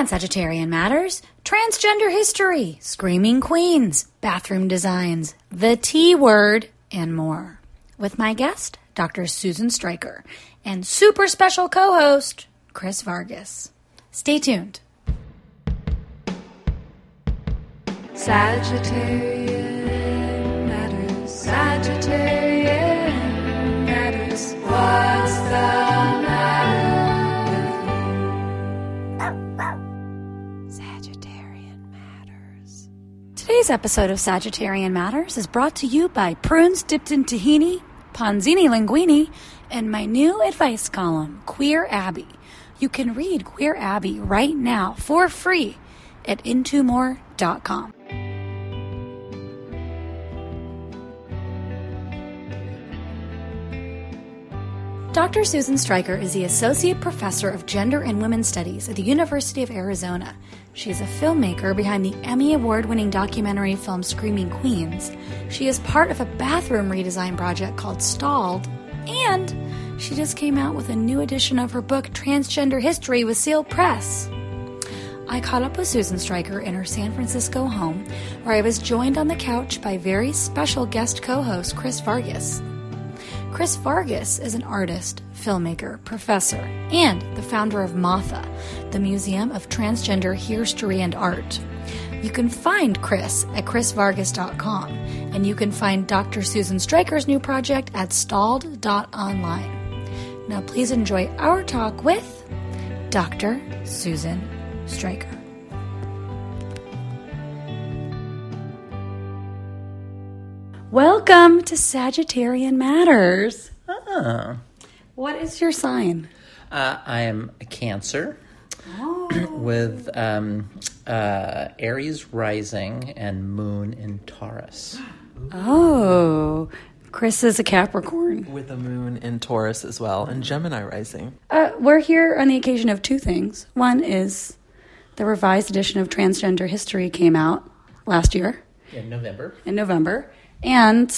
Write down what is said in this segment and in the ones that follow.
on Sagittarian Matters, transgender history, screaming queens, bathroom designs, the T word, and more. With my guest, Dr. Susan Stryker, and super special co host, Chris Vargas. Stay tuned. Sagittarian matters. Sagittarian Today's episode of Sagittarian Matters is brought to you by Prunes Dipped in Tahini, Ponzini Linguini, and my new advice column, Queer Abby. You can read Queer Abby right now for free at intomore.com. Dr. Susan Stryker is the Associate Professor of Gender and Women's Studies at the University of Arizona. She is a filmmaker behind the Emmy Award winning documentary film Screaming Queens. She is part of a bathroom redesign project called Stalled, and she just came out with a new edition of her book Transgender History with Seal Press. I caught up with Susan Stryker in her San Francisco home, where I was joined on the couch by very special guest co host Chris Vargas. Chris Vargas is an artist, filmmaker, professor, and the founder of MATHA, the Museum of Transgender History and Art. You can find Chris at chrisvargas.com, and you can find Dr. Susan Stryker's new project at stalled.online. Now, please enjoy our talk with Dr. Susan Stryker. Welcome to Sagittarian Matters. Oh. What is your sign? Uh, I am a Cancer Oh. with um, uh, Aries rising and Moon in Taurus. Oh, Chris is a Capricorn. with a moon in Taurus as well, and Gemini rising. Uh, we're here on the occasion of two things. One is the revised edition of Transgender History came out last year In November. in November, and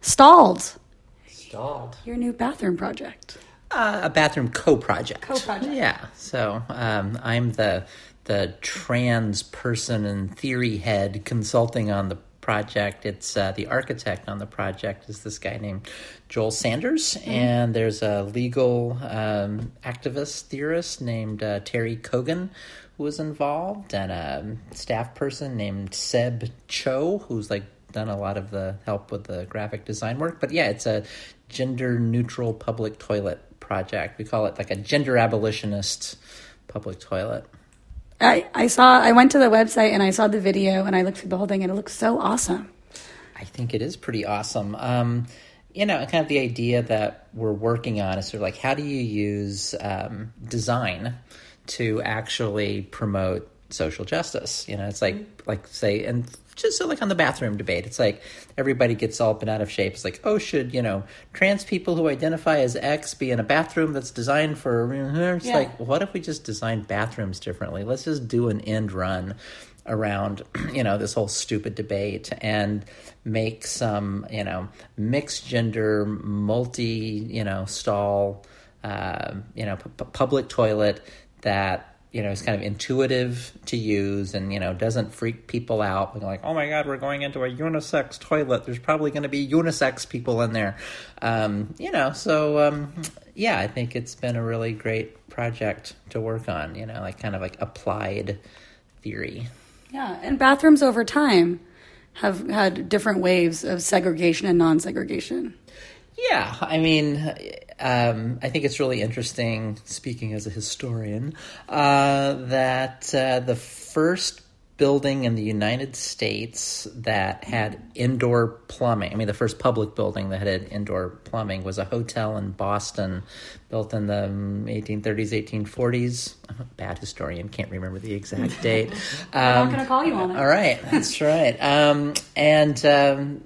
Stalled, Stalled. your new bathroom project. Uh, a bathroom co-project. Co-project. Yeah. So um, I'm the the trans person and theory head consulting on the project. It's uh, the architect on the project is this guy named Joel Sanders, and there's a legal um, activist theorist named uh, Terry Kogan who was involved, and a staff person named Seb Cho who's like done a lot of the help with the graphic design work. But yeah, it's a gender neutral public toilet project. We call it like a gender abolitionist public toilet. I, I saw, I went to the website and I saw the video and I looked through the whole thing and it looks so awesome. I think it is pretty awesome. Um, you know, kind of the idea that we're working on is sort of like how do you use um, design to actually promote social justice? You know, it's like like say and just so like on the bathroom debate, it's like everybody gets all bent out of shape. It's like, oh, should you know trans people who identify as X be in a bathroom that's designed for? It's Yeah. like, what if we just design bathrooms differently? Let's just do an end run around you know this whole stupid debate and make some you know mixed gender multi you know stall um, you know p- public toilet that you know is kind of intuitive to use and you know doesn't freak people out. They're like oh my god we're going into a unisex toilet. There's probably going to be unisex people in there. Um, you know so um, yeah i think it's been a really great project to work on you know like kind of like applied theory. Yeah, and bathrooms over time have had different waves of segregation and non segregation. Yeah, I mean, um, I think it's really interesting, speaking as a historian, uh, that uh, the first building in the United States that had indoor plumbing, I mean, the first public building that had indoor plumbing was a hotel in Boston built in the um, 1830s, 1840s. I'm a bad historian, can't remember the exact date. I'm Um, not going to call you on it. all right, that's right. Um, and um,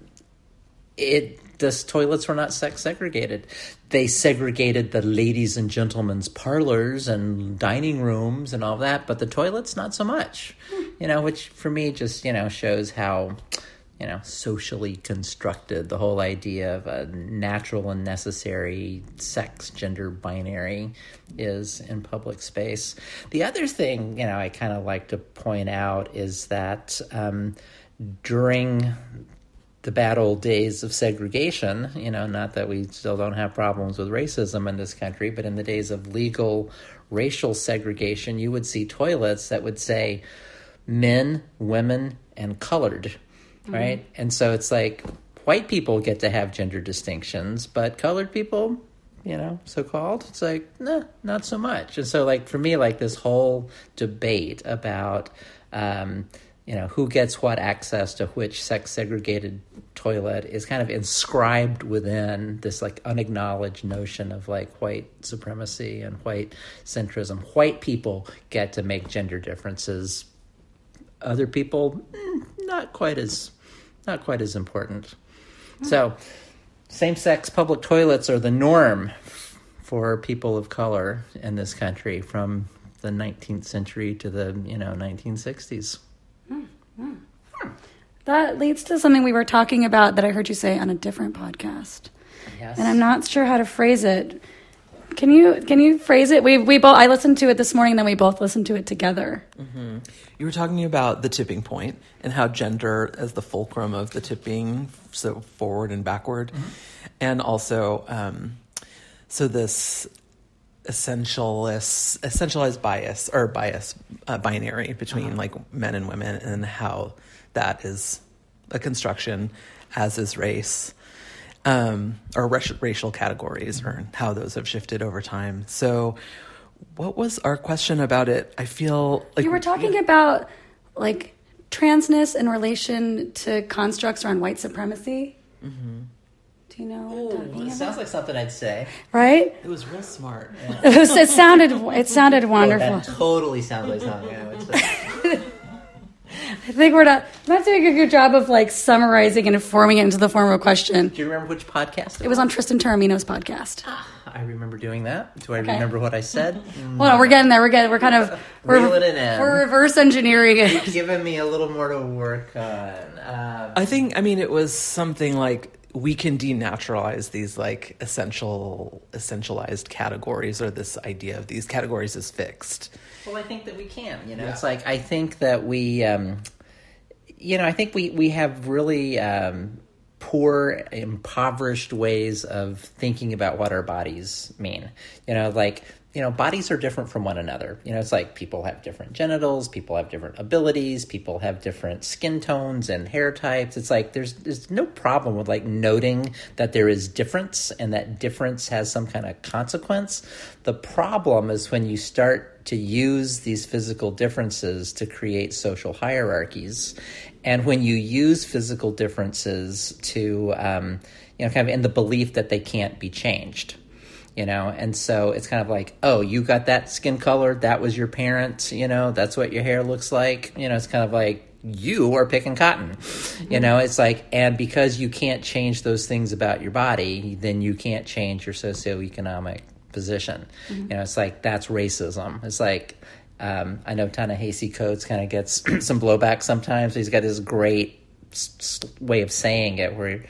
it the toilets were not sex segregated. They segregated the ladies and gentlemen's parlors and dining rooms and all that, but the toilets not so much. You know, which for me just you know shows how you know, socially constructed. The whole idea of a natural and necessary sex gender binary is in public space. The other thing, you know, I kind of like to point out is that um, during the bad old days of segregation, you know, not that we still don't have problems with racism in this country, but in the days of legal racial segregation, you would see toilets that would say men, women, and colored, right? And so it's like white people get to have gender distinctions, but colored people, you know, so called, it's like, nah, not so much. And so, like, for me, like, this whole debate about, um, you know, who gets what access to which sex segregated toilet is kind of inscribed within this like unacknowledged notion of like white supremacy and white centrism. White people get to make gender differences. Other people, mm, not quite as, not quite as important. So, same-sex public toilets are the norm for people of color in this country from the 19th century to the you know 1960s. That leads to something we were talking about that I heard you say on a different podcast, Yes. and I'm not sure how to phrase it. Can you can you phrase it? We we both I listened to it this morning, then we both listened to it together. You were talking about the tipping point and how gender as the fulcrum of the tipping, so forward and backward, and also um, so this essentialist essentialized bias or bias uh, binary between like men and women and how that is a construction as is race um, or racial racial categories or how those have shifted over time. So what was our question about it? I feel like You were talking about like transness in relation to constructs around white supremacy. Do you know what it about? sounds like something I'd say. right? it was real smart It, was, it sounded it sounded wonderful. Oh, that totally sounds like something I would say. I think we're not not doing a good job of like summarizing and forming it into the form of a question. Do you remember which podcast It was on Tristan Taormino's podcast. I remember doing that. Do I Okay. remember what I said? Well, no, we're getting there. We're getting. We're kind of we're, it in. we're reverse engineering it. Giving me a little more to work on. Um, I think I mean it was something like we can denaturalize these like essential essentialized categories or this idea of these categories is fixed. Well, I think that we can. You know, it's like I think that we, um, you know, I think we we have really um, poor, impoverished ways of thinking about what our bodies mean. You know, like you know, bodies are different from one another. You know, it's like people have different genitals, people have different abilities, people have different skin tones and hair types. It's like there's there's no problem with like noting that there is difference and that difference has some kind of consequence. The problem is when you start to use these physical differences to create social hierarchies, and when you use physical differences to, um, you know, kind of in the belief that they can't be changed you know? And so it's kind of like oh you got that skin color that was your parent you know that's what your hair looks like you know? It's kind of like you are picking cotton you know? It's like and because you can't change those things about your body then you can't change your socioeconomic position. You know it's like that's racism. It's like um, i know ta-nehisi coates kind of gets some blowback sometimes he's got this great way of saying it where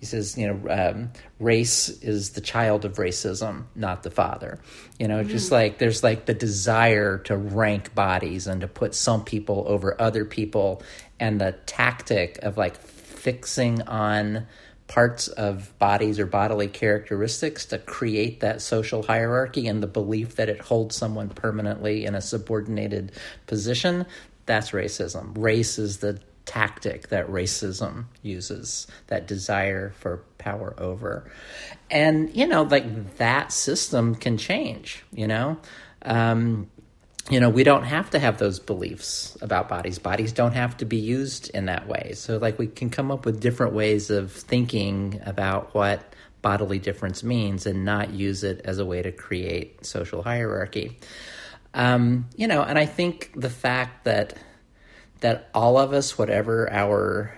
he says, you know, um, race is the child of racism, not the father. You know, just like there's like the desire to rank bodies and to put some people over other people, and the tactic of like fixing on parts of bodies or bodily characteristics to create that social hierarchy and the belief that it holds someone permanently in a subordinated position. That's racism. Race is the tactic that racism uses that desire for power over. And you know like that system can change you know? Um, you know we don't have to have those beliefs about bodies. Bodies don't have to be used in that way. So like we can come up with different ways of thinking about what bodily difference means and not use it as a way to create social hierarchy. Um, you know and i think the fact that that all of us, whatever our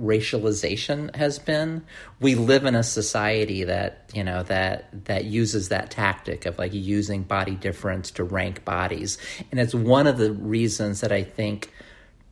racialization has been, we live in a society that you know that that uses that tactic of like using body difference to rank bodies, and it's one of the reasons that I think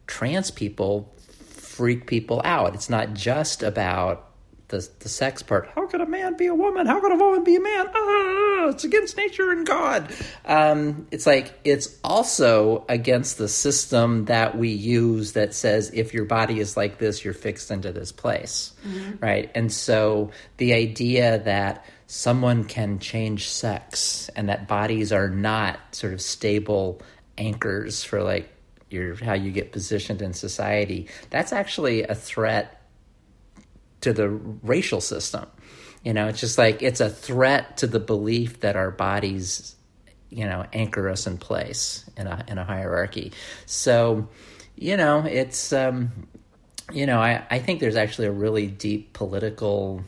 trans people freak people out. It's not just about the the sex part. How could a man be a woman? How could a woman be a man? Ah, it's against nature and God. Um, it's like it's also against the system that we use that says if your body is like this, you're fixed into this place, right? And so the idea that someone can change sex and that bodies are not sort of stable anchors for like your how you get positioned in society that's actually a threat to the racial system. You know, it's just like it's a threat to the belief that our bodies, you know, anchor us in place in a in a hierarchy. So, you know, it's um, you know, I, I think there's actually a really deep political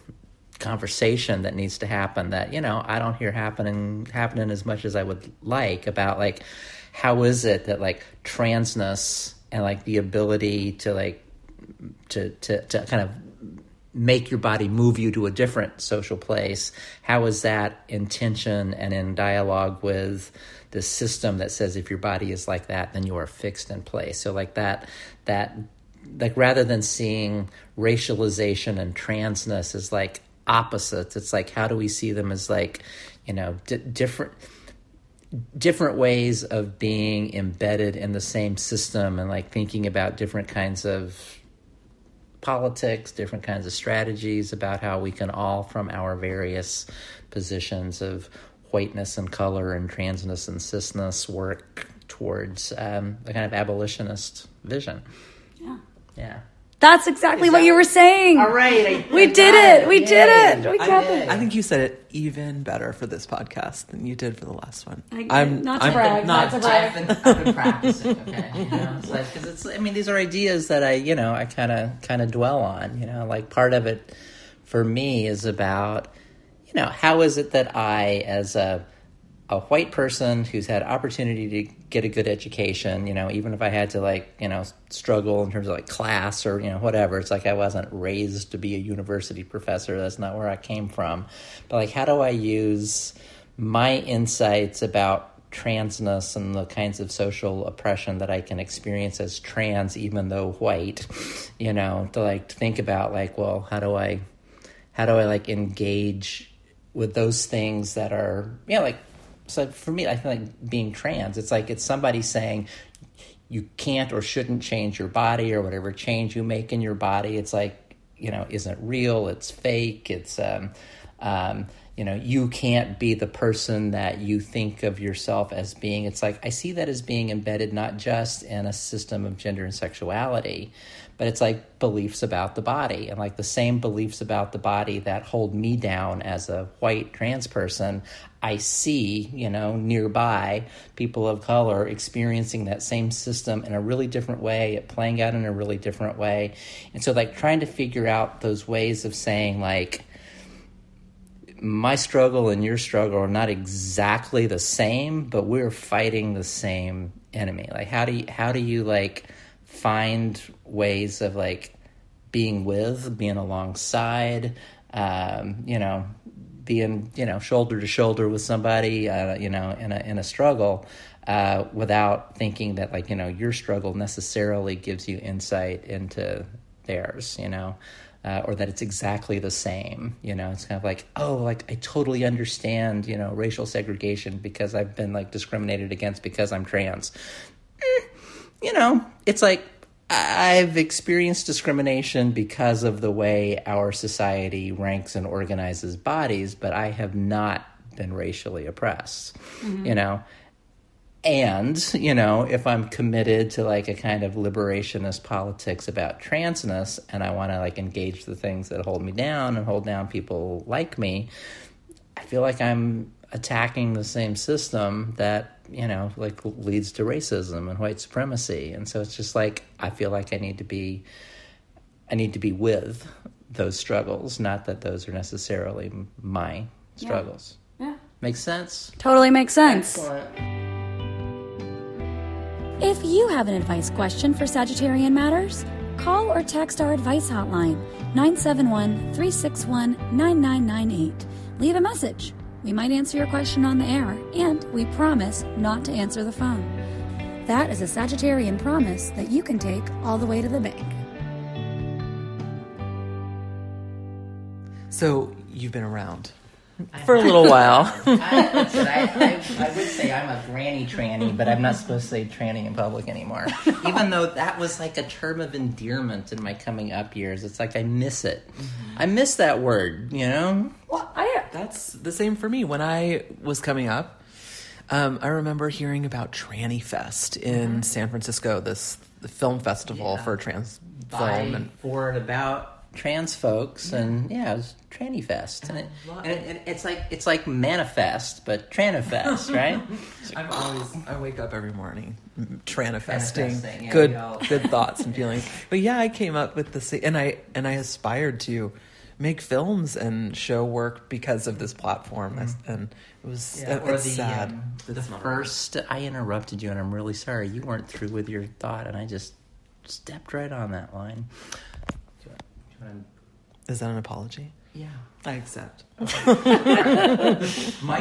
conversation that needs to happen that, you know, I don't hear happening happening as much as I would like about like how is it that like transness and like the ability to like to to to kind of make your body move you to a different social place? How is that in tension and in dialogue with the system that says if your body is like that then you are fixed in place? So like that that like rather than seeing racialization and transness as like opposites it's like how do we see them as like you know d- different different ways of being embedded in the same system and like thinking about different kinds of politics, different kinds of strategies about how we can all, from our various positions of whiteness and color and transness and cisness, work towards um, a kind of abolitionist vision. Yeah. Yeah. That's exactly what you were saying. All right. I- We I did got it. We Yay. did it. We I got did. it. I think you said it even better for this podcast than you did for the last one. I- I'm not to I'm brag, not not to brag. I've been, I've been practicing. Okay, you know, it's like because it's. I mean, these are ideas that I, you know, I kind of kind of dwell on. You know, like part of it for me is about, you know, how is it that I, as a a white person who's had opportunity to get a good education, you know, even if I had to like, you know, struggle in terms of like class or, you know, whatever, it's like I wasn't raised to be a university professor. That's not where I came from. But like, how do I use my insights about transness and the kinds of social oppression that I can experience as trans, even though white, you know, to like think about like, well, how do I, how do I like engage with those things that are, you know, like, so for me, I feel like being trans, it's like it's somebody saying you can't or shouldn't change your body or whatever change you make in your body. It's like, you know, isn't real, it's fake, it's, um, um, you know, you can't be the person that you think of yourself as being. It's like, I see that as being embedded not just in a system of gender and sexuality, but it's like beliefs about the body and like the same beliefs about the body that hold me down as a white trans person i see you know nearby people of color experiencing that same system in a really different way it playing out in a really different way and so like trying to figure out those ways of saying like my struggle and your struggle are not exactly the same, but we're fighting the same enemy. Like how do you how do you like find ways of like being with, being alongside, um, you know, being you know shoulder to shoulder with somebody, uh, you know, in a in a struggle, uh, without thinking that like you know your struggle necessarily gives you insight into theirs, you know. Uh, or that it's exactly the same, you know. It's kind of like, oh, like I totally understand, you know, racial segregation because I've been like discriminated against because I'm trans. Eh, you know, it's like I've experienced discrimination because of the way our society ranks and organizes bodies, but I have not been racially oppressed, mm-hmm. you know. And, you know, if I'm committed to like a kind of liberationist politics about transness and I want to like engage the things that hold me down and hold down people like me, I feel like I'm attacking the same system that, you know, like leads to racism and white supremacy. And so it's just like I feel like I need to be I need to be with those struggles, not that those are necessarily my struggles. Yeah. Makes sense? Totally makes sense. If you have an advice question for Sagittarian Matters, call or text our advice hotline 971 361 9998. Leave a message. We might answer your question on the air, and we promise not to answer the phone. That is a Sagittarian promise that you can take all the way to the bank. So you've been around for a little while. I, I, I, I, would say I'm a granny tranny, but I'm not supposed to say tranny in public anymore. Even though that was like a term of endearment in my coming up years, it's like I miss it. Mm-hmm. I miss that word, you know? Well, I that's the same for me. When I was coming up, um, I remember hearing about Tranny Fest in San Francisco, this the film festival Yeah. for trans By, film, and for it about trans folks, and yeah, it was Tranny Fest, and, it, and it, it's like it's like manifest, but Tranifest, right? I'm always I wake up every morning tranifesting Tranifesting, yeah, good good thoughts and feelings. But yeah, I came up with the sa- and I and I aspired to make films and show work because of this platform, and it was Mm-hmm. Yeah, it- or it's the, sad. um, the It's not- first, I interrupted you, and I'm really sorry. You weren't through with your thought, and I just stepped right on that line. Do you want- do you want Is that an apology? yeah. I accept. My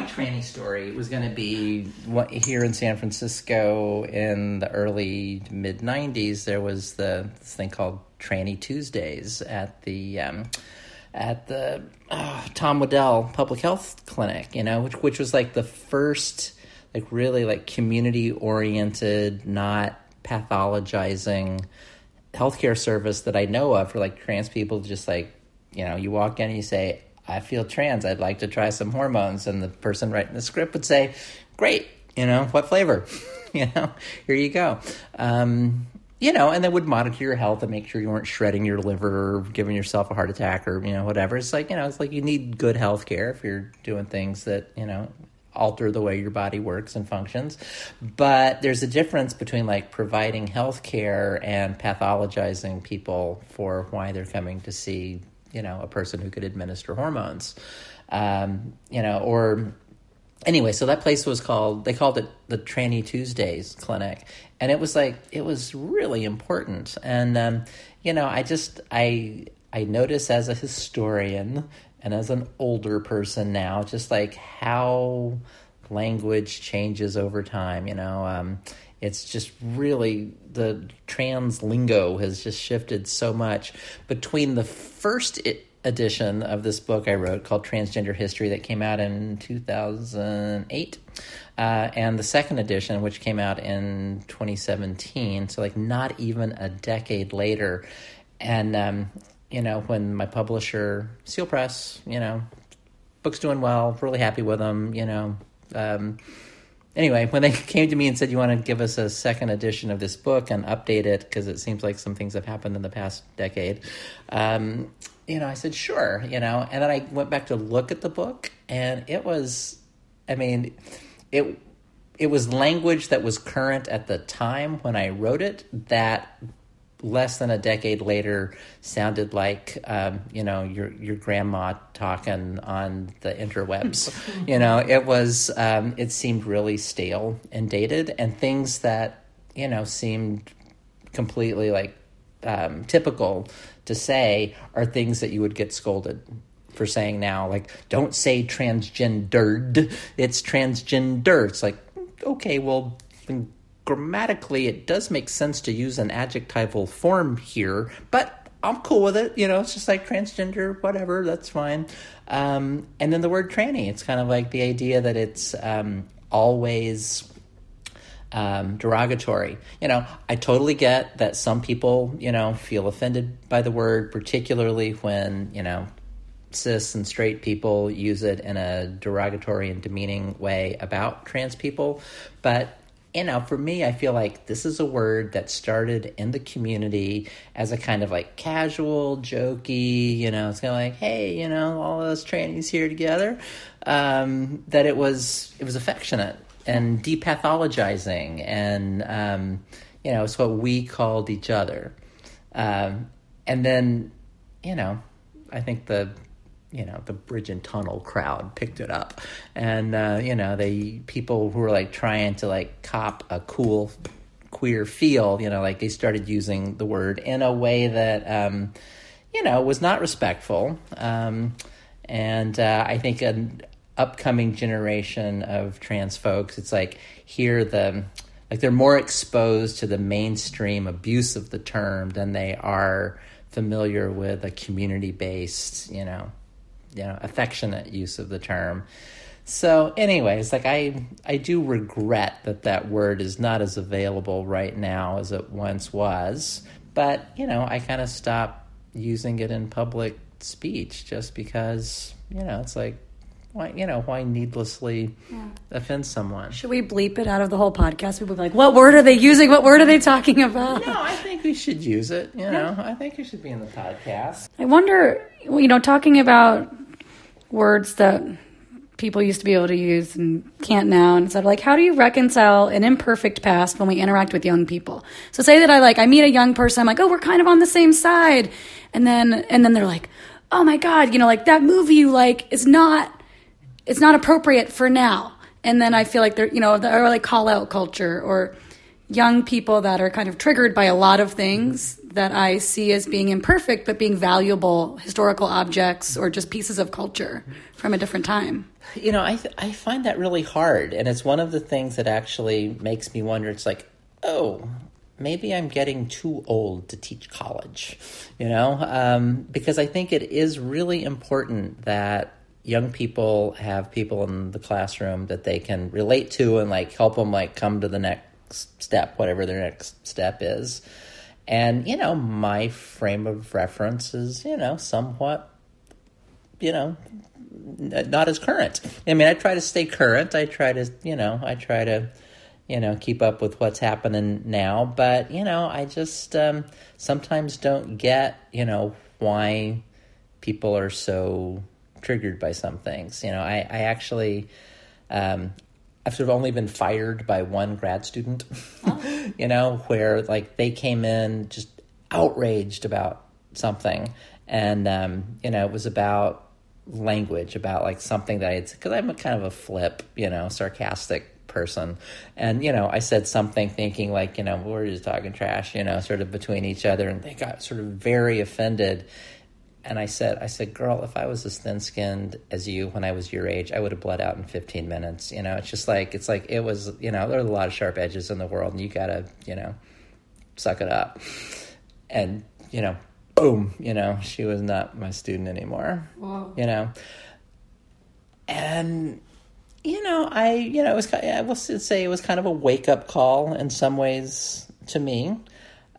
tranny story was going to be what, here in San Francisco in the early mid '90s. There was the this thing called Tranny Tuesdays at the um, at the uh, Tom Waddell Public Health Clinic. You know, which which was like the first like really like community oriented, not pathologizing healthcare service that I know of for like trans people. Just like you know, you walk in and you say, "I feel trans. I'd like to try some hormones," and the person writing the script would say, "Great, you know, what flavor? you know, here you go." Um, you know, and they would monitor your health and make sure you weren't shredding your liver or giving yourself a heart attack or you know whatever. It's like you know, it's like you need good health care if you're doing things that you know alter the way your body works and functions. But there's a difference between like providing health care and pathologizing people for why they're coming to see, you know, a person who could administer hormones. Um, you know, or anyway, so that place was called they called it the Tranny Tuesdays Clinic, and it was like it was really important. And um, you know, I just I I notice as a historian and as an older person now, just like how language changes over time. You know, um, it's just really the trans lingo has just shifted so much between the first. i edition of this book I wrote called Transgender History that came out in 2008, uh, and the second edition, which came out in 2017. So, like, not even a decade later. And, um, you know, when my publisher, Seal Press, you know, book's doing well, really happy with them, you know. Um, anyway, when they came to me and said, You want to give us a second edition of this book and update it because it seems like some things have happened in the past decade, um, you know, I said, Sure, you know. And then I went back to look at the book, and it was, I mean, it. It was language that was current at the time when I wrote it that less than a decade later sounded like um, you know your your grandma talking on the interwebs. you know, it was um, it seemed really stale and dated, and things that you know seemed completely like um, typical to say are things that you would get scolded for saying now. Like, don't say transgendered; it's transgender. It's like, okay, well, grammatically, it does make sense to use an adjectival form here, but I'm cool with it. You know, it's just like transgender, whatever, that's fine. Um, and then the word tranny, it's kind of like the idea that it's um, always um, derogatory. You know, I totally get that some people, you know, feel offended by the word, particularly when, you know, cis and straight people use it in a derogatory and demeaning way about trans people. But, you know, for me, I feel like this is a word that started in the community as a kind of like casual, jokey, you know, it's kind of like, hey, you know, all of us trannies here together. Um, that it was, it was affectionate and depathologizing and, um, you know, it's what we called each other. Um, and then, you know, I think the you know the bridge and tunnel crowd picked it up. And uh, you know they people who were like trying to like cop a cool queer feel you know like they started using the word in a way that um, you know was not respectful. Um, and uh, i think an upcoming generation of trans folks it's like here the like they're more exposed to the mainstream abuse of the term than they are familiar with a community based you know you know affectionate use of the term. So, anyways, like I I do regret that that word is not as available right now as it once was. But you know, I kind of stopped using it in public speech just because you know it's like why you know why needlessly offend someone. Should we bleep it out of the whole podcast? People be like, "What word are they using? What word are they talking about?" No, I think we should use it. You know, I think it should be in the podcast. I wonder, you know, talking about words that people used to be able to use and can't now, and stuff like, how do you reconcile an imperfect past when we interact with young people? So say that I like I meet a young person, I'm like, oh, we're kind of on the same side, and then and then they're like, oh my god, you know, like that movie you like is not it's not appropriate for now. And then I feel like they're, you know, the or like call out culture or young people that are kind of triggered by a lot of things that I see as being imperfect, but being valuable historical objects or just pieces of culture from a different time. You know, I th- I find that really hard, and it's one of the things that actually makes me wonder. It's like, oh, maybe I'm getting too old to teach college, you know, um, because I think it is really important that young people have people in the classroom that they can relate to and like help them like come to the next step, whatever their next step is. And you know, my frame of reference is you know somewhat, you know, not as current. I mean, I try to stay current. I try to, you know, I try to, you know, keep up with what's happening now. But you know, I just um, sometimes don't get, you know, why people are so triggered by some things. You know, I, I actually, um, I've sort of only been fired by one grad student, you know, where like they came in just outraged about something. And, um, you know, it was about language, about like something that I had, because I'm a kind of a flip, you know, sarcastic person. And, you know, I said something thinking like, you know, we're just talking trash, you know, sort of between each other. And they got sort of very offended and I said, I said, girl, if I was as thin skinned as you when I was your age, I would have bled out in 15 minutes. You know, it's just like, it's like, it was, you know, there are a lot of sharp edges in the world and you gotta, you know, suck it up. And, you know, boom, you know, she was not my student anymore. You know, and, you know, I, you know, it was, I will say it was kind of a wake up call in some ways to me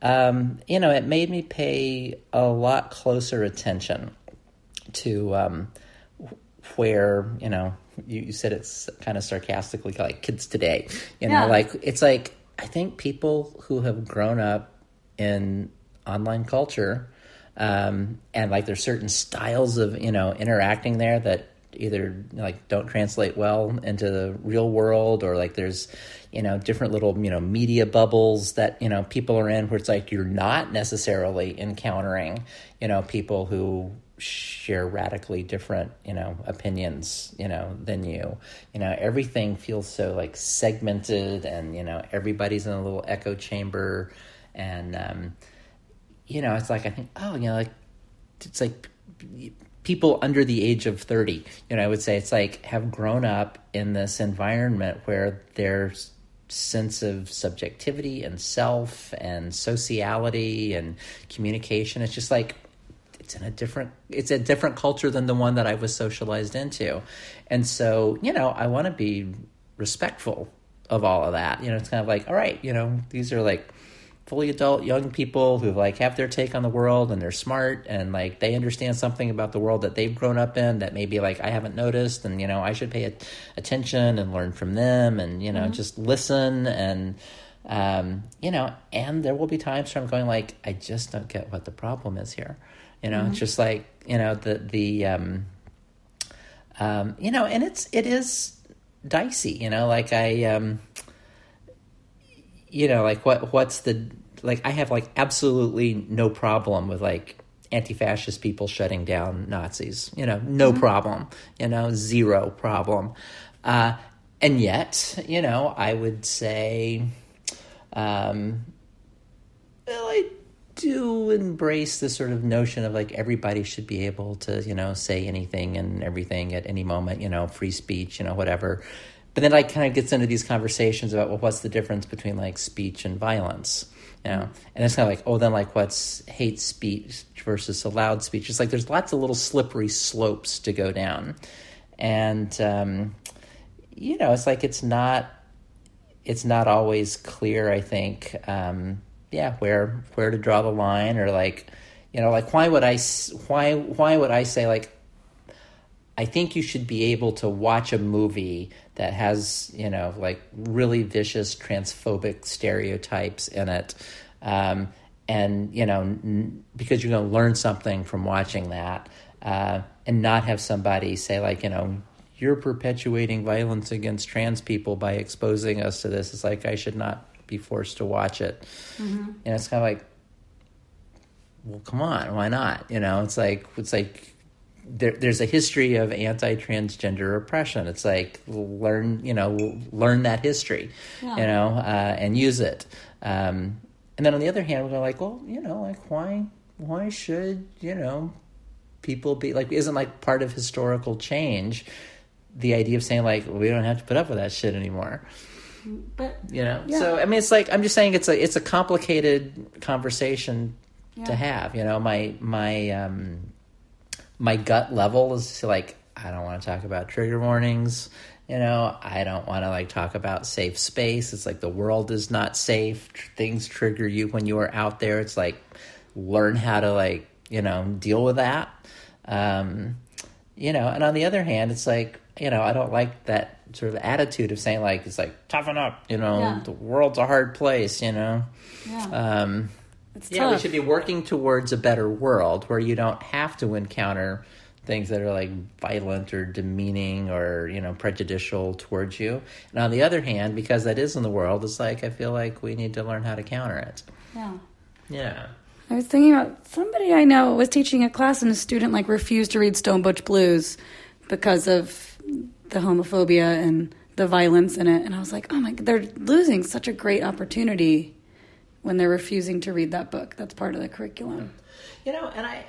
um, you know, it made me pay a lot closer attention to um, where, you know, you, you said it's kind of sarcastically like kids today. You know, Yeah. like it's like I think people who have grown up in online culture um, and like there's certain styles of you know interacting there that either like don't translate well into the real world or like there's you know different little you know media bubbles that you know people are in where it's like you're not necessarily encountering you know people who share radically different you know opinions you know than you you know everything feels so like segmented and you know everybody's in a little echo chamber and um you know it's like i think oh you know like it's like people under the age of 30 you know i would say it's like have grown up in this environment where their sense of subjectivity and self and sociality and communication it's just like it's in a different it's a different culture than the one that I was socialized into. And so, you know, I want to be respectful of all of that. You know, it's kind of like, all right, you know, these are like fully adult young people who like have their take on the world and they're smart and like they understand something about the world that they've grown up in that maybe like I haven't noticed and you know I should pay at- attention and learn from them and you know just listen and um, you know and there will be times where I'm going like I just don't get what the problem is here. You know it's just like you know the the um, um, you know and it's it is dicey you know like I um, you know like what what's the like i have like absolutely no problem with like anti-fascist people shutting down nazis you know no problem you know zero problem. Uh and yet you know i would say um well, i do embrace the sort of notion of like everybody should be able to you know say anything and everything at any moment you know free speech you know whatever but then like kind of gets into these conversations about well, what's the difference between like speech and violence, you know? And it's kind of like, oh, then like what's hate speech versus allowed speech? It's like there's lots of little slippery slopes to go down, and um, you know, it's like it's not it's not always clear. I think, um, yeah, where where to draw the line, or like, you know, like why would I why why would I say like I think you should be able to watch a movie that has, you know, like really vicious transphobic stereotypes in it. Um, and, you know, n- because you're going to learn something from watching that, uh, and not have somebody say, like, you know, you're perpetuating violence against trans people by exposing us to this. It's like, I should not be forced to watch it. And it's kind of like, well, come on, why not? You know, it's like, it's like, there, there's a history of anti-transgender oppression. It's like learn, you know, learn that history, you know, uh, and use it. Um, and then on the other hand, we're like, well, you know, like why, why should you know, people be like, isn't like part of historical change, the idea of saying like we don't have to put up with that shit anymore. But You know, Yeah. so I mean, it's like I'm just saying it's a it's a complicated conversation Yeah. to have. You know, my my um, my gut level is like I don't want to talk about trigger warnings. You know, I don't want to like talk about safe space. It's like the world is not safe. Things trigger you when you are out there. It's like learn how to like you know deal with that. Um, you know, and on the other hand, it's like you know I don't like that sort of attitude of saying like it's like toughen up. You know, Yeah. the world's a hard place. You know. yeah, Um, it's yeah, we should be working towards a better world where you don't have to encounter things that are like violent or demeaning or you know prejudicial towards you. And on the other hand, because that is in the world, it's like I feel like we need to learn how to counter it. yeah. Yeah. I was thinking about somebody I know was teaching a class and a student like refused to read Stone Butch Blues because of the homophobia and the violence in it. And I was like, oh my, they're losing such a great opportunity when they're refusing to read that book. That's part of the curriculum. You know, and I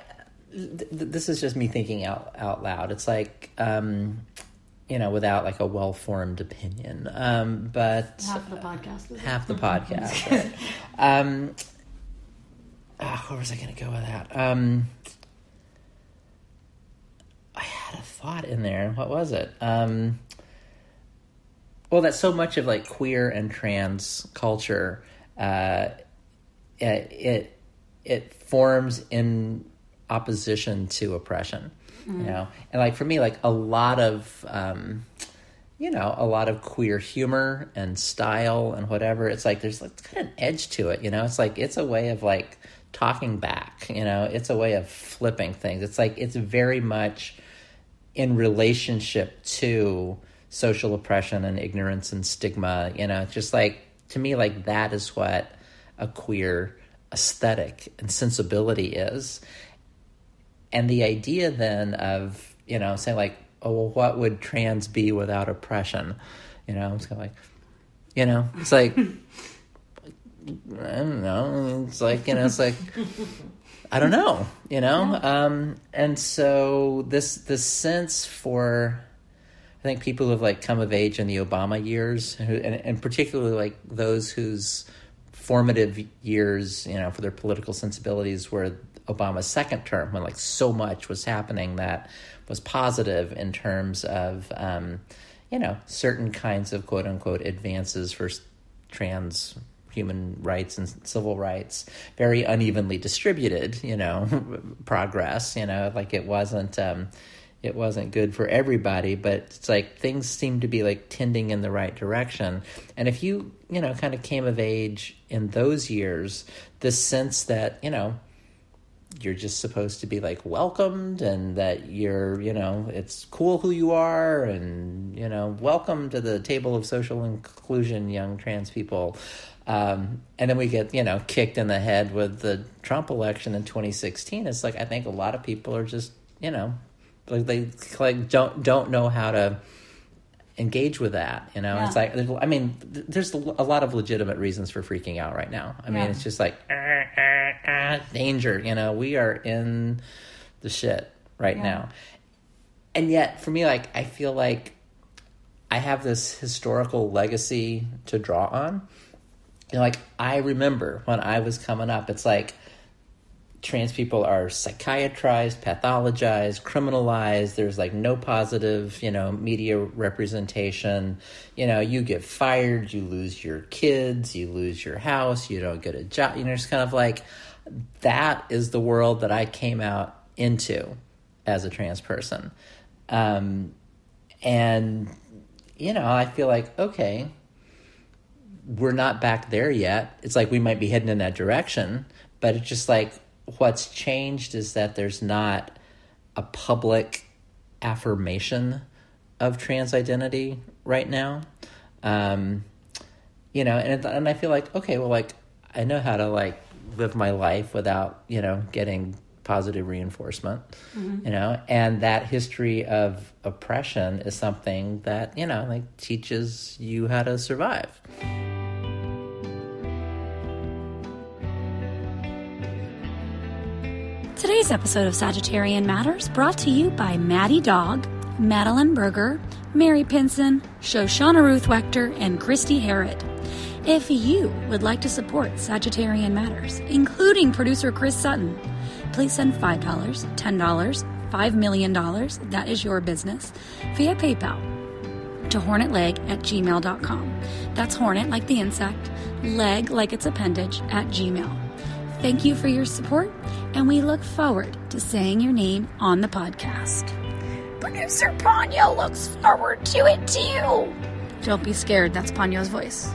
th- th- this is just me thinking out out loud. It's like um you know, without like a well formed opinion. Um, but Half the podcast. Is half the podcast. right? um, ah, where was I going to go with that? Um, I had a thought in there. What was it? Um, well, that so much of like queer and trans culture, uh, it, it it forms in opposition to oppression. You know, and like for me, like a lot of. Um, you know, a lot of queer humor and style and whatever. It's like there's like kind of an edge to it, you know. It's like it's a way of like talking back, you know. It's a way of flipping things. It's like it's very much in relationship to social oppression and ignorance and stigma, you know. Just like to me like that is what a queer aesthetic and sensibility is. And the idea then of, you know, saying like, oh, well, what would trans be without oppression? You know, it's kind of like, you know, it's like, I don't know. It's like, you know, it's like, I don't know, you know? Um, and so this, this sense for, I think people who have like come of age in the Obama years, who, and, and particularly like those whose formative years, you know, for their political sensibilities were Obama's second term, when like so much was happening that was positive in terms of, um, you know, certain kinds of quote unquote advances for trans human rights and civil rights, very unevenly distributed, you know, progress, you know, like it wasn't, um, it wasn't good for everybody, but it's like things seem to be like tending in the right direction. And if you, you know, kind of came of age in those years, the sense that, you know, you're just supposed to be like welcomed and that you're, you know, it's cool who you are and, you know, welcome to the table of social inclusion, young trans people. Um, and then we get, you know, kicked in the head with the Trump election in 2016. It's like, I think a lot of people are just, you know, like they like don't don't know how to engage with that you know Yeah. it's like i mean there's a lot of legitimate reasons for freaking out right now i mean Yeah. it's just like "Ah, ah, ah, danger you know we are in the shit right Yeah. now and yet for me like i feel like I have this historical legacy to draw on. You know, like I remember when I was coming up, it's like trans people are psychiatrized, pathologized, criminalized. There's like no positive, you know, media representation. You know, you get fired, you lose your kids, you lose your house, you don't get a job. You know, it's kind of like that is the world that I came out into as a trans person. Um, and, you know, I feel like, okay, we're not back there yet. It's like we might be heading in that direction, but it's just like what's changed is that there's not a public affirmation of trans identity right now. Um, you know, and and I feel like okay, well, like I know how to like live my life without you know getting positive reinforcement. You know, and that history of oppression is something that you know like teaches you how to survive. Today's episode of Sagittarian Matters brought to you by Maddie Dog, Madeline Berger, Mary Pinson, Shoshana Ruth Wechter, and Christy Harrod. If you would like to support Sagittarian Matters, including producer Chris Sutton, please send $5, $10, $5 million, that is your business, via PayPal to hornetleg at gmail.com. That's hornet like the insect, leg like its appendage at gmail. Thank you for your support, and we look forward to saying your name on the podcast. Producer Ponyo looks forward to it too. Don't be scared, that's Ponyo's voice.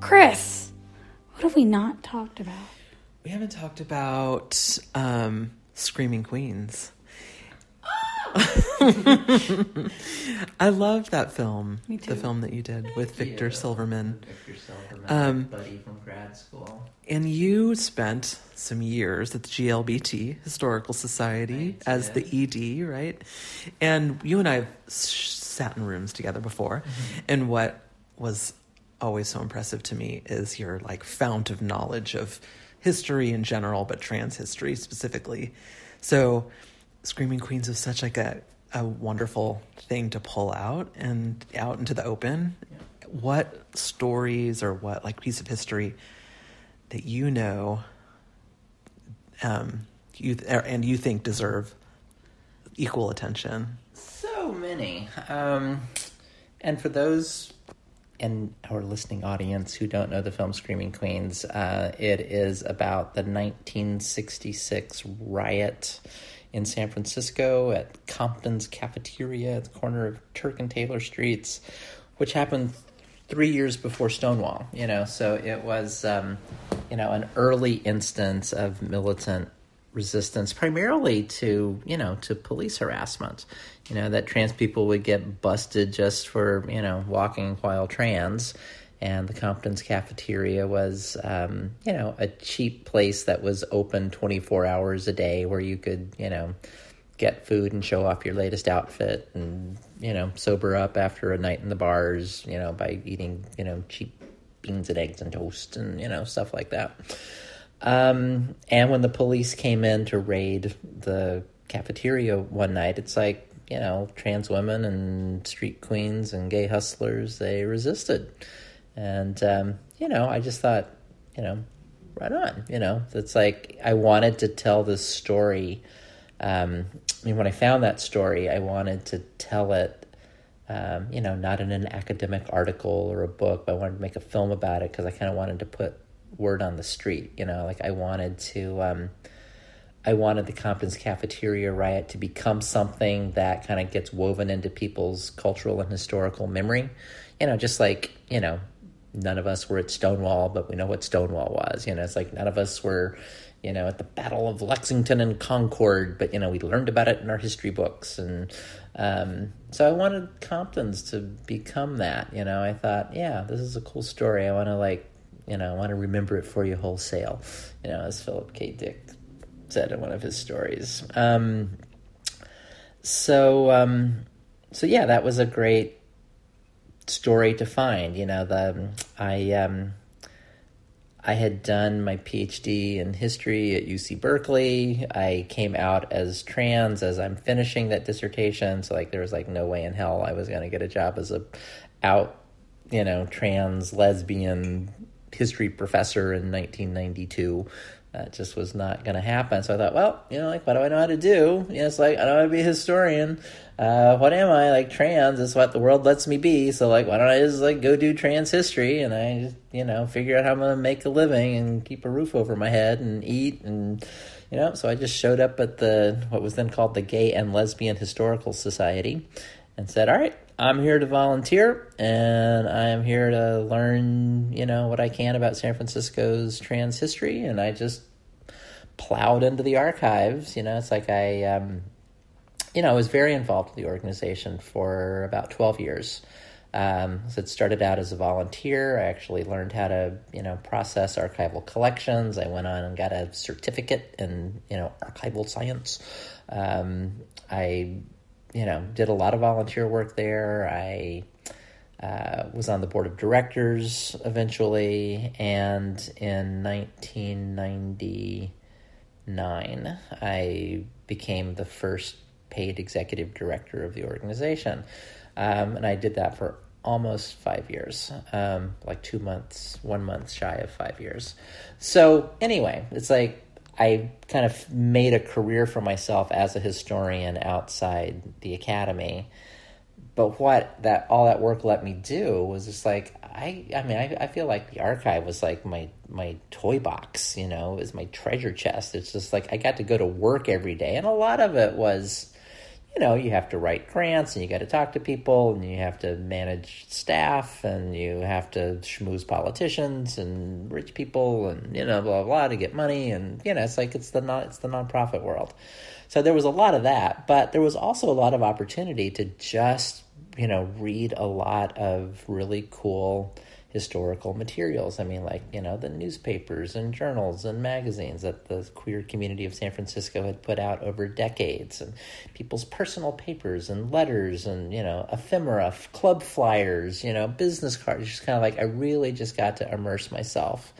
Chris, what have we not talked about? We haven't talked about um, Screaming Queens. I loved that film. Me The film that you did with Victor you. Silverman. Victor Silverman, Um, buddy from grad school. And you spent some years at the GLBT Historical Society as the. ED, right? And you and I have sat in rooms together before. Mm-hmm. And what was always so impressive to me is your like fount of knowledge of history in general, but trans history specifically. So, Screaming Queens was such like a a wonderful thing to pull out and out into the open. What stories or what like piece of history that you know um, you or, and you think deserve equal attention? So many. Um, and for those in our listening audience who don't know the film Screaming Queens, uh, it is about the 1966 riot in San Francisco at Compton's Cafeteria at the corner of Turk and Taylor Streets, which happened three years before Stonewall. You know, so it was, um, you know, an early instance of militant resistance, primarily to you know to police harassment. You know that trans people would get busted just for you know walking while trans, and the Compton's cafeteria was um, you know a cheap place that was open twenty four hours a day where you could you know get food and show off your latest outfit and you know sober up after a night in the bars you know by eating you know cheap beans and eggs and toast and you know stuff like that um, and when the police came in to raid the cafeteria one night, it's like, you know, trans women and street queens and gay hustlers, they resisted. And, um, you know, I just thought, you know, right on, you know, it's like I wanted to tell this story. Um, I mean, when I found that story, I wanted to tell it um, you know, not in an academic article or a book, but I wanted to make a film about it because I kind of wanted to put word on the street. You know, like I wanted to, um, I wanted the Compton's cafeteria riot to become something that kind of gets woven into people's cultural and historical memory. You know, just like you know, none of us were at Stonewall, but we know what Stonewall was. You know, it's like none of us were, you know, at the Battle of Lexington and Concord, but you know, we learned about it in our history books, and um, so I wanted Compton's to become that. You know, I thought, yeah, this is a cool story. I want to like, you know, I want to remember it for you wholesale. You know, as Philip K. Dick said in one of his stories. Um, so, um, so yeah, that was a great story to find. You know, the I um, I had done my PhD in history at UC Berkeley. I came out as trans as I'm finishing that dissertation. So like there was like no way in hell I was going to get a job as a out, you know, trans lesbian history professor in 1992 that just was not going to happen. So I thought, well, you know, like, what do I know how to do? You know, it's like, I don't want to be a historian. Uh, what am I? Like, trans is what the world lets me be. So, like, why don't I just, like, go do trans history and I, just, you know, figure out how I'm going to make a living and keep a roof over my head and eat and, you know, so I just showed up at the, what was then called the Gay and Lesbian Historical Society and said, all right, I'm here to volunteer and I'm here to learn, you know, what I can about San Francisco's trans history. And I just plowed into the archives. You know, it's like I, um, you know, I was very involved with the organization for about 12 years. Um, so it started out as a volunteer. I actually learned how to, you know, process archival collections. I went on and got a certificate in, you know, archival science. Um, I you know, did a lot of volunteer work there. I uh, was on the board of directors eventually, and in 1999, I became the first paid executive director of the organization. Um, and I did that for almost five years, um, like two months, one month shy of five years. So, anyway, it's like I kind of made a career for myself as a historian outside the academy. But what that all that work let me do was just like I I mean I, I feel like the archive was like my my toy box, you know, is my treasure chest. It's just like I got to go to work every day and a lot of it was you know, you have to write grants and you got to talk to people and you have to manage staff and you have to schmooze politicians and rich people and you know blah blah, blah to get money and you know it's like it's the non it's the nonprofit world. So there was a lot of that, but there was also a lot of opportunity to just you know read a lot of really cool historical materials. I mean, like, you know, the newspapers and journals and magazines that the queer community of San Francisco had put out over decades, and people's personal papers and letters and, you know, ephemera, club flyers, you know, business cards. Just kind of like, I really just got to immerse myself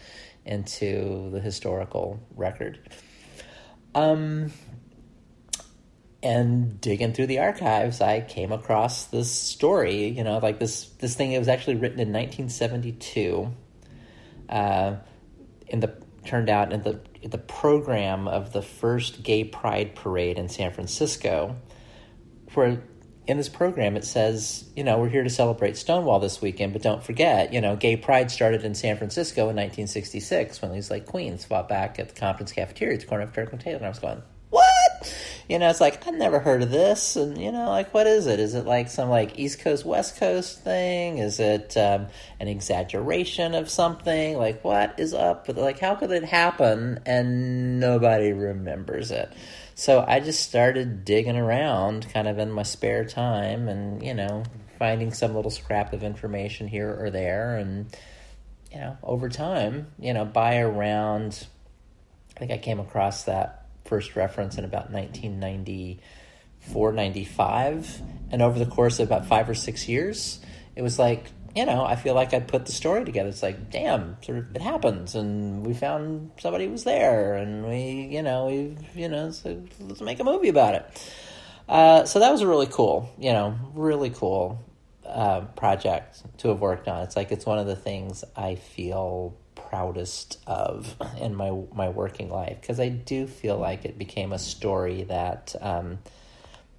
into the historical record. Um, and digging through the archives, I came across this story. You know, like this this thing. It was actually written in 1972. Uh, in the turned out in the the program of the first gay pride parade in San Francisco, where in this program it says, you know, we're here to celebrate Stonewall this weekend, but don't forget, you know, gay pride started in San Francisco in 1966 when these like queens fought back at the Compton's cafeteria at the corner of Turk and Taylor. And I was going? You know, it's like I've never heard of this, and you know, like what is it? Is it like some like East Coast West Coast thing? Is it um, an exaggeration of something? Like what is up? With, like how could it happen and nobody remembers it? So I just started digging around, kind of in my spare time, and you know, finding some little scrap of information here or there, and you know, over time, you know, by around, I think I came across that first reference in about 1994, 95. And over the course of about five or six years, it was like, you know, I feel like I put the story together. It's like, damn, sort of, it happens, and we found somebody was there, and we, you know, we, you know, so let's make a movie about it. Uh, so that was a really cool, you know, really cool uh, project to have worked on. It's like it's one of the things I feel proudest of in my my working life because I do feel like it became a story that um,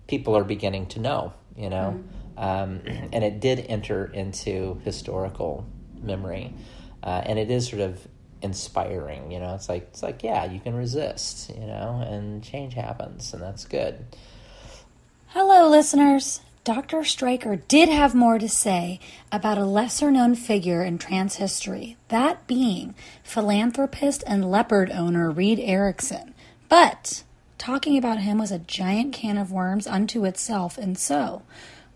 people are beginning to know, you know, mm-hmm. um, and it did enter into historical memory, uh, and it is sort of inspiring, you know. It's like it's like yeah, you can resist, you know, and change happens, and that's good. Hello, listeners. Dr. Stryker did have more to say about a lesser known figure in trans history, that being philanthropist and leopard owner Reed Erickson. But talking about him was a giant can of worms unto itself, and so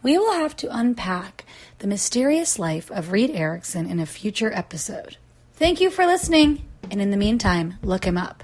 we will have to unpack the mysterious life of Reed Erickson in a future episode. Thank you for listening, and in the meantime, look him up.